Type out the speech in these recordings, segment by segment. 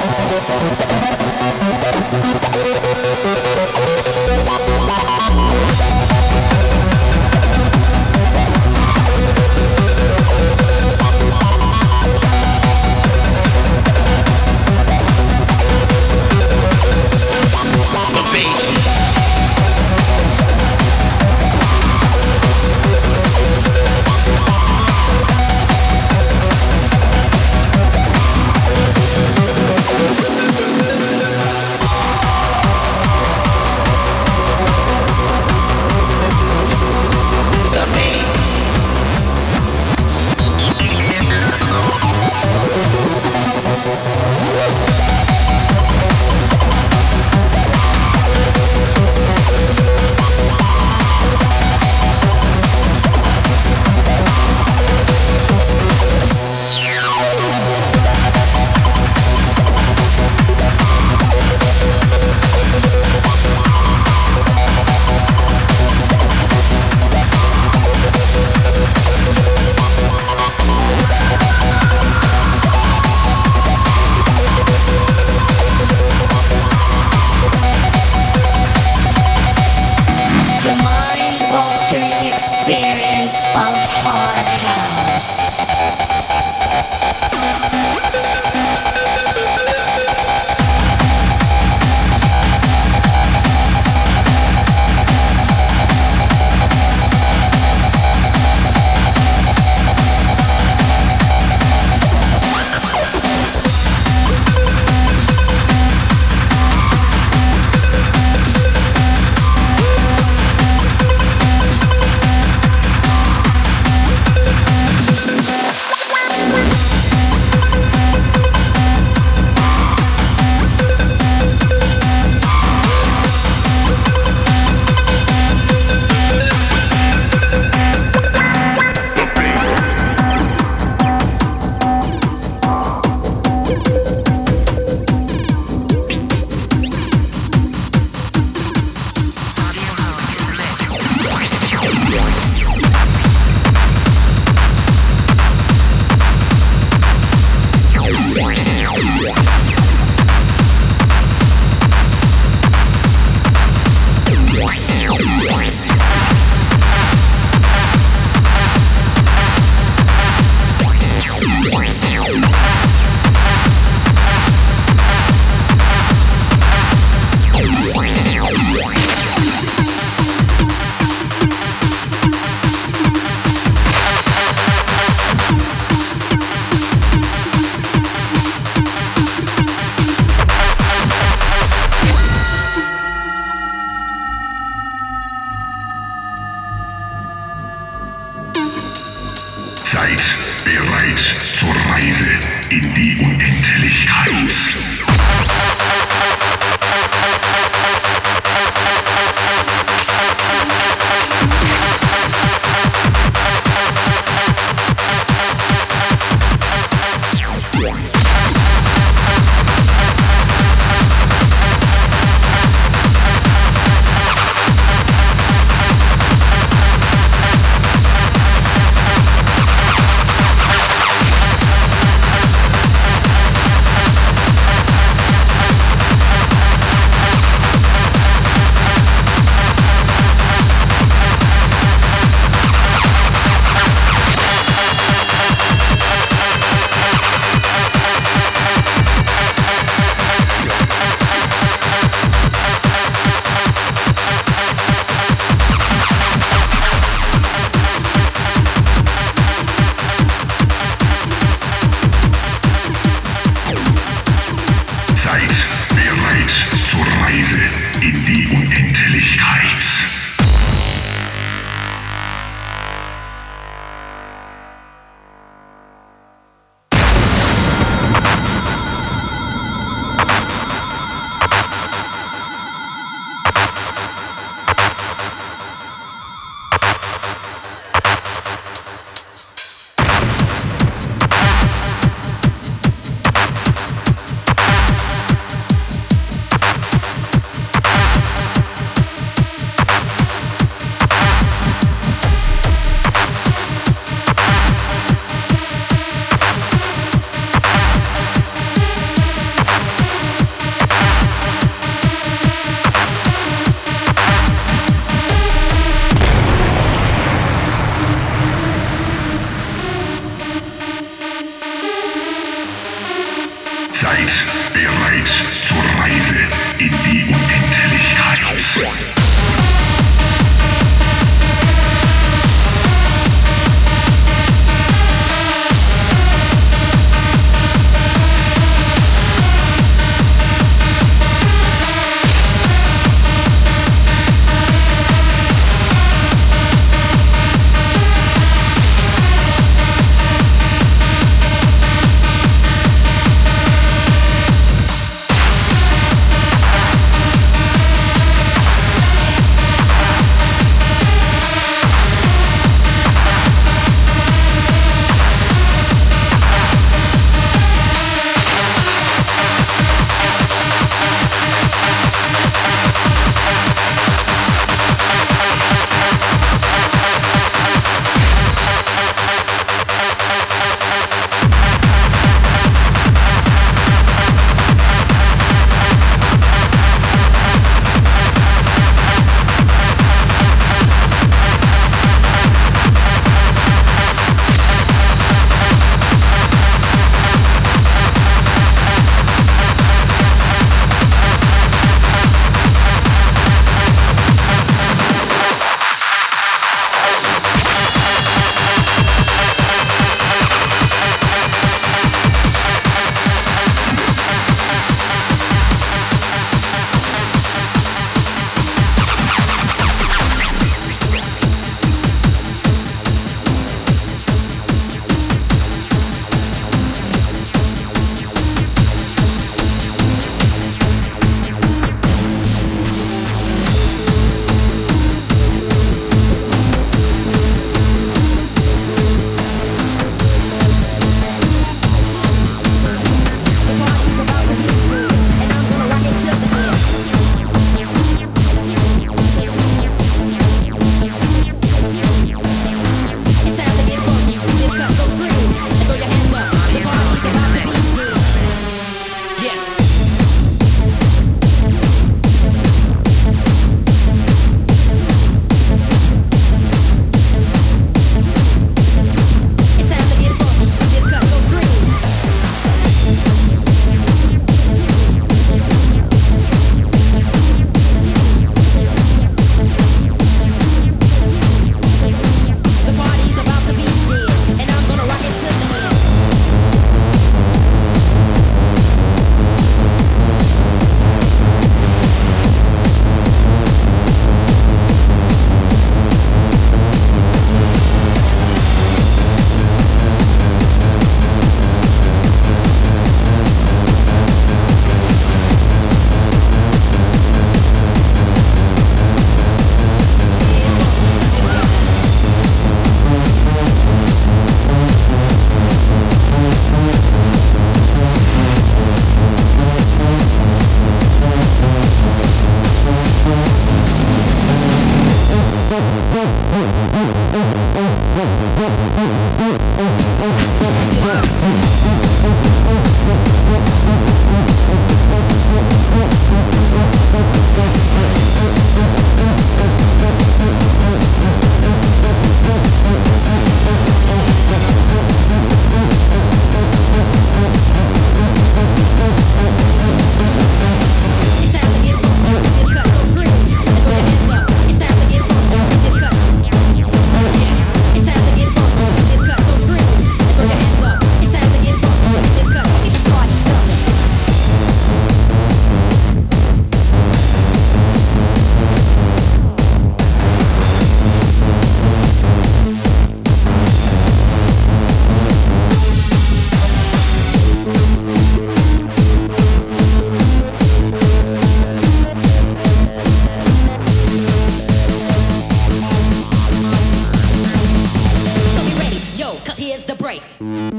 Gracias.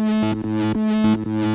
Thank you.